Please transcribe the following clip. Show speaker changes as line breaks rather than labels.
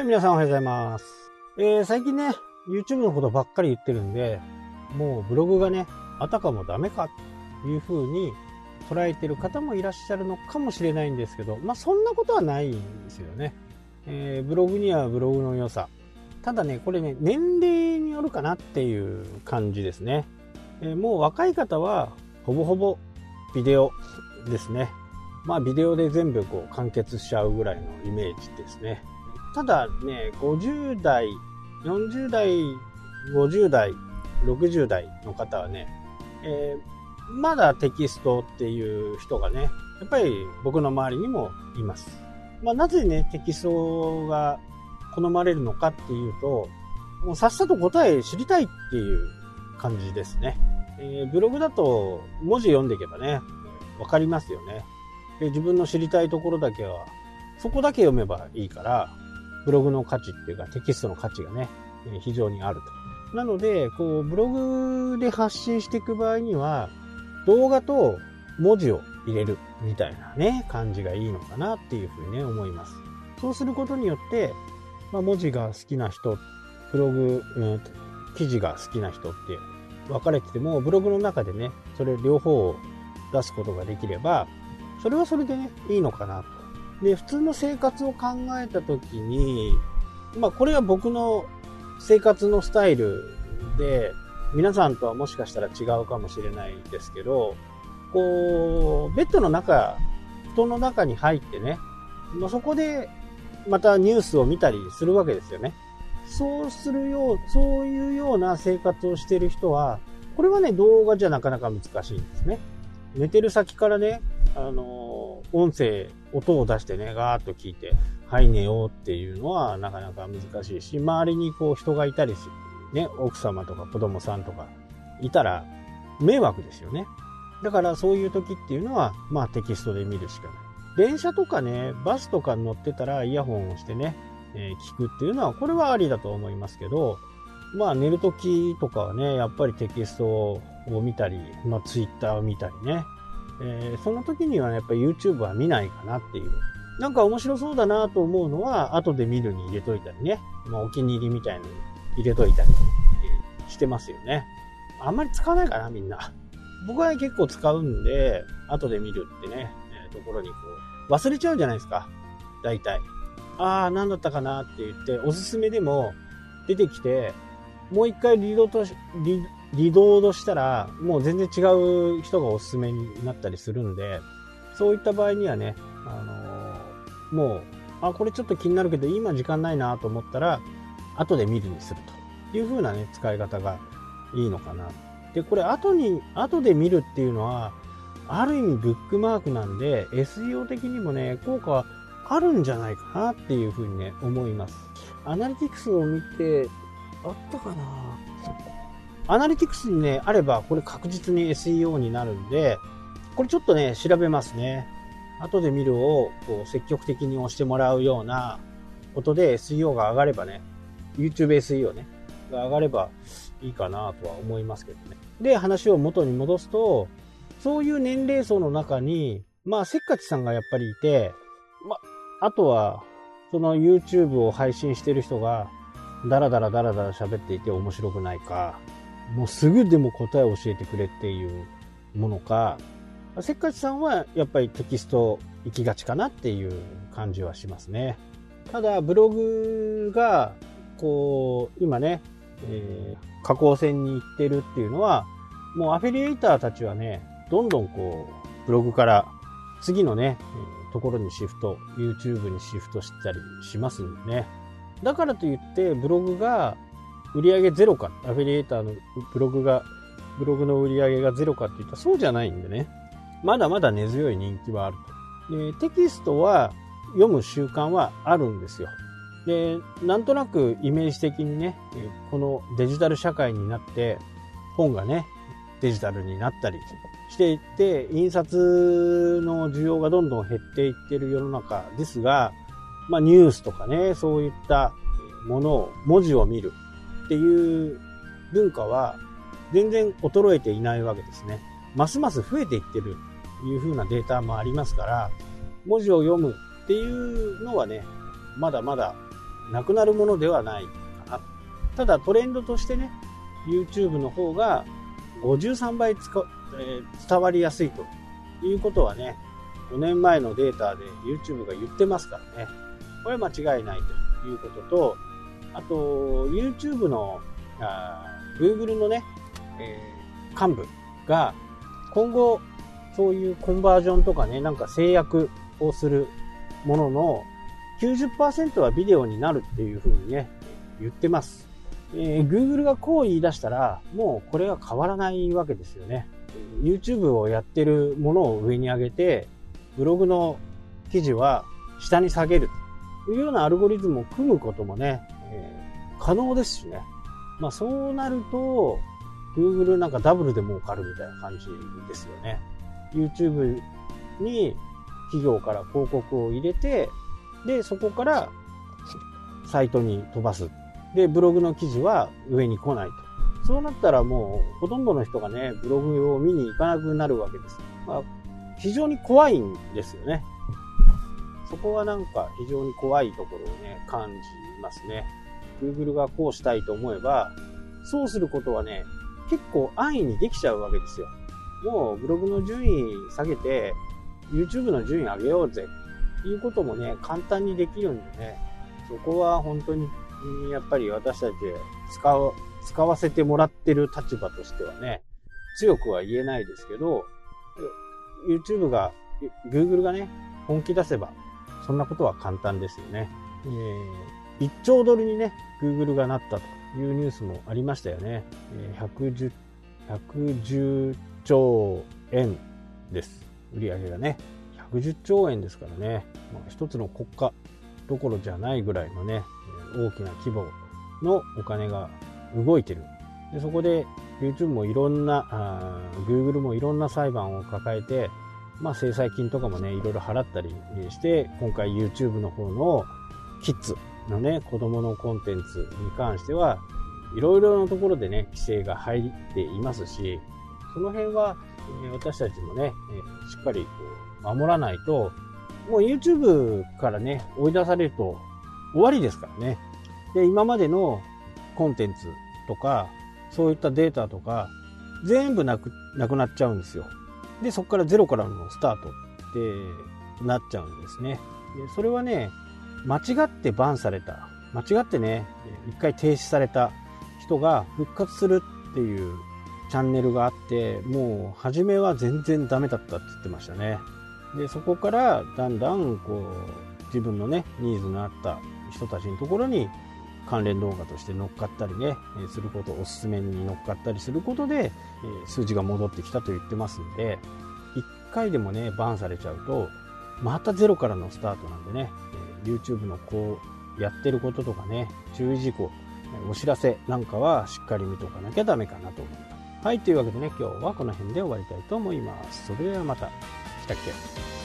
い、皆さんおはようございます。えー、最近ね、YouTube のことばっかり言ってるんで、もうブログがね、あたかもダメかという風に捉えてる方もいらっしゃるのかもしれないんですけど、まあそんなことはないんですよね。えー、ブログにはブログの良さ。ただね、これね、年齢によるかなっていう感じですね。えー、もう若い方は、ほぼほぼビデオですね。まあビデオで全部こう完結しちゃうぐらいのイメージですね。ただね、50代、40代、50代、60代の方はね、えー、まだテキストっていう人がね、やっぱり僕の周りにもいます。まあ、なぜね、テキストが好まれるのかっていうと、もうさっさと答え知りたいっていう感じですね。えー、ブログだと文字読んでいけばね、わかりますよねで。自分の知りたいところだけは、そこだけ読めばいいから、ブログの価値っていうかテキストの価値がね、非常にあると。なので、こう、ブログで発信していく場合には、動画と文字を入れるみたいなね、感じがいいのかなっていうふうにね、思います。そうすることによって、まあ、文字が好きな人、ブログ、うん、記事が好きな人って分かれてても、ブログの中でね、それ両方を出すことができれば、それはそれでね、いいのかなとで、普通の生活を考えたときに、まあこれは僕の生活のスタイルで、皆さんとはもしかしたら違うかもしれないですけど、こう、ベッドの中、布団の中に入ってね、まあ、そこでまたニュースを見たりするわけですよね。そうするよう、そういうような生活をしてる人は、これはね、動画じゃなかなか難しいんですね。寝てる先からね、あの、音声、音を出してね、ガーッと聞いて、はい、寝ようっていうのはなかなか難しいし、周りにこう人がいたりする、ね、奥様とか子供さんとかいたら迷惑ですよね。だからそういう時っていうのは、まあテキストで見るしかない。電車とかね、バスとか乗ってたらイヤホンをしてね、えー、聞くっていうのは、これはありだと思いますけど、まあ寝る時とかはね、やっぱりテキストを見たり、まあツイッターを見たりね、えー、その時には、やっぱり YouTube は見ないかなっていう。なんか面白そうだなと思うのは、後で見るに入れといたりね。まあ、お気に入りみたいに入れといたりしてますよね。あんまり使わないかな、みんな。僕は、結構使うんで、後で見るってね、えー、ところにこう、忘れちゃうじゃないですか。大体。ああ、何だったかなって言って、おすすめでも出てきて、もう一回リロードとリ、リロードしたら、もう全然違う人がおすすめになったりするんで、そういった場合にはね、あのー、もう、あ、これちょっと気になるけど、今時間ないなと思ったら、後で見るにするという風なね、使い方がいいのかな。で、これ後に、後で見るっていうのは、ある意味ブックマークなんで、SEO 的にもね、効果はあるんじゃないかなっていう風にね、思います。アナリティクスを見て、あったかなアナリティクスにね、あれば、これ確実に SEO になるんで、これちょっとね、調べますね。後で見るをこう積極的に押してもらうようなことで SEO が上がればね、YouTube SEO ね、が上がればいいかなとは思いますけどね。で、話を元に戻すと、そういう年齢層の中に、まあ、せっかちさんがやっぱりいて、まあ、あとは、その YouTube を配信してる人が、ダラダラダラダラ喋っていて面白くないか、もうすぐでも答えを教えてくれっていうものか、せっかちさんはやっぱりテキスト行きがちかなっていう感じはしますね。ただ、ブログが、こう、今ね、えー、加工線に行ってるっていうのは、もうアフィリエイターたちはね、どんどんこう、ブログから次のね、ところにシフト、YouTube にシフトしたりしますんでね。だからといって、ブログが売上ゼロか、アフィリエイターのブログが、ブログの売り上げがゼロかって言ったらそうじゃないんでね。まだまだ根強い人気はあると。で、テキストは読む習慣はあるんですよ。で、なんとなくイメージ的にね、このデジタル社会になって、本がね、デジタルになったりしていって、印刷の需要がどんどん減っていってる世の中ですが、まあニュースとかね、そういったものを、文字を見る。っていう文化は全然衰えていないわけですね。ますます増えていってるという風なデータもありますから、文字を読むっていうのはね、まだまだなくなるものではないかな。ただトレンドとしてね、YouTube の方が53倍つか、えー、伝わりやすいということはね、5年前のデータで YouTube が言ってますからね。これは間違いないということと、あと、YouTube の、あ Google のね、えー、幹部が今後、そういうコンバージョンとかね、なんか制約をするものの90%はビデオになるっていうふうにね、言ってます。えー、Google がこう言い出したら、もうこれは変わらないわけですよね。YouTube をやってるものを上に上げて、ブログの記事は下に下げるというようなアルゴリズムを組むこともね、え、可能ですしね。まあそうなると、Google なんかダブルで儲かるみたいな感じですよね。YouTube に企業から広告を入れて、で、そこからサイトに飛ばす。で、ブログの記事は上に来ないと。そうなったらもうほとんどの人がね、ブログを見に行かなくなるわけです。まあ、非常に怖いんですよね。そこはなんか非常に怖いところをね、感じますね。Google がこうしたいと思えば、そうすることはね、結構安易にできちゃうわけですよ。もうブログの順位下げて、YouTube の順位上げようぜっていうこともね、簡単にできるんでね、そこは本当に、やっぱり私たち使う、使わせてもらってる立場としてはね、強くは言えないですけど、YouTube が、Google がね、本気出せば、そんなことは簡単ですよね。えー、1兆ドルにね、Google がなったというニュースもありましたよね。えー、110、110兆円です。売り上げがね。110兆円ですからね。まあ、一つの国家どころじゃないぐらいのね、大きな規模のお金が動いてる。でそこで YouTube もいろんなあ、Google もいろんな裁判を抱えて、まあ、制裁金とかもね、いろいろ払ったりして、今回 YouTube の方のキッズのね、子供のコンテンツに関しては、いろいろなところでね、規制が入っていますし、その辺は、え私たちもね、えしっかりこう守らないと、もう YouTube からね、追い出されると終わりですからね。で、今までのコンテンツとか、そういったデータとか、全部なく、なくなっちゃうんですよ。で、そこからゼロからのスタートってなっちゃうんですね。でそれはね、間違ってバンされた、間違ってね、一回停止された人が復活するっていうチャンネルがあって、もう初めは全然ダメだったって言ってましたね。で、そこからだんだんこう自分のね、ニーズのあった人たちのところに関連動画として乗っかったりね、えすること、おすすめに乗っかったりすることで、え数字が戻ってきたと言ってますんで、一回でもね、バンされちゃうと、またゼロからのスタートなんでね、え YouTube のこう、やってることとかね、注意事項、お知らせなんかはしっかり見とかなきゃダメかなと思います。はい、というわけでね、今日はこの辺で終わりたいと思います。それではまた。したっけ？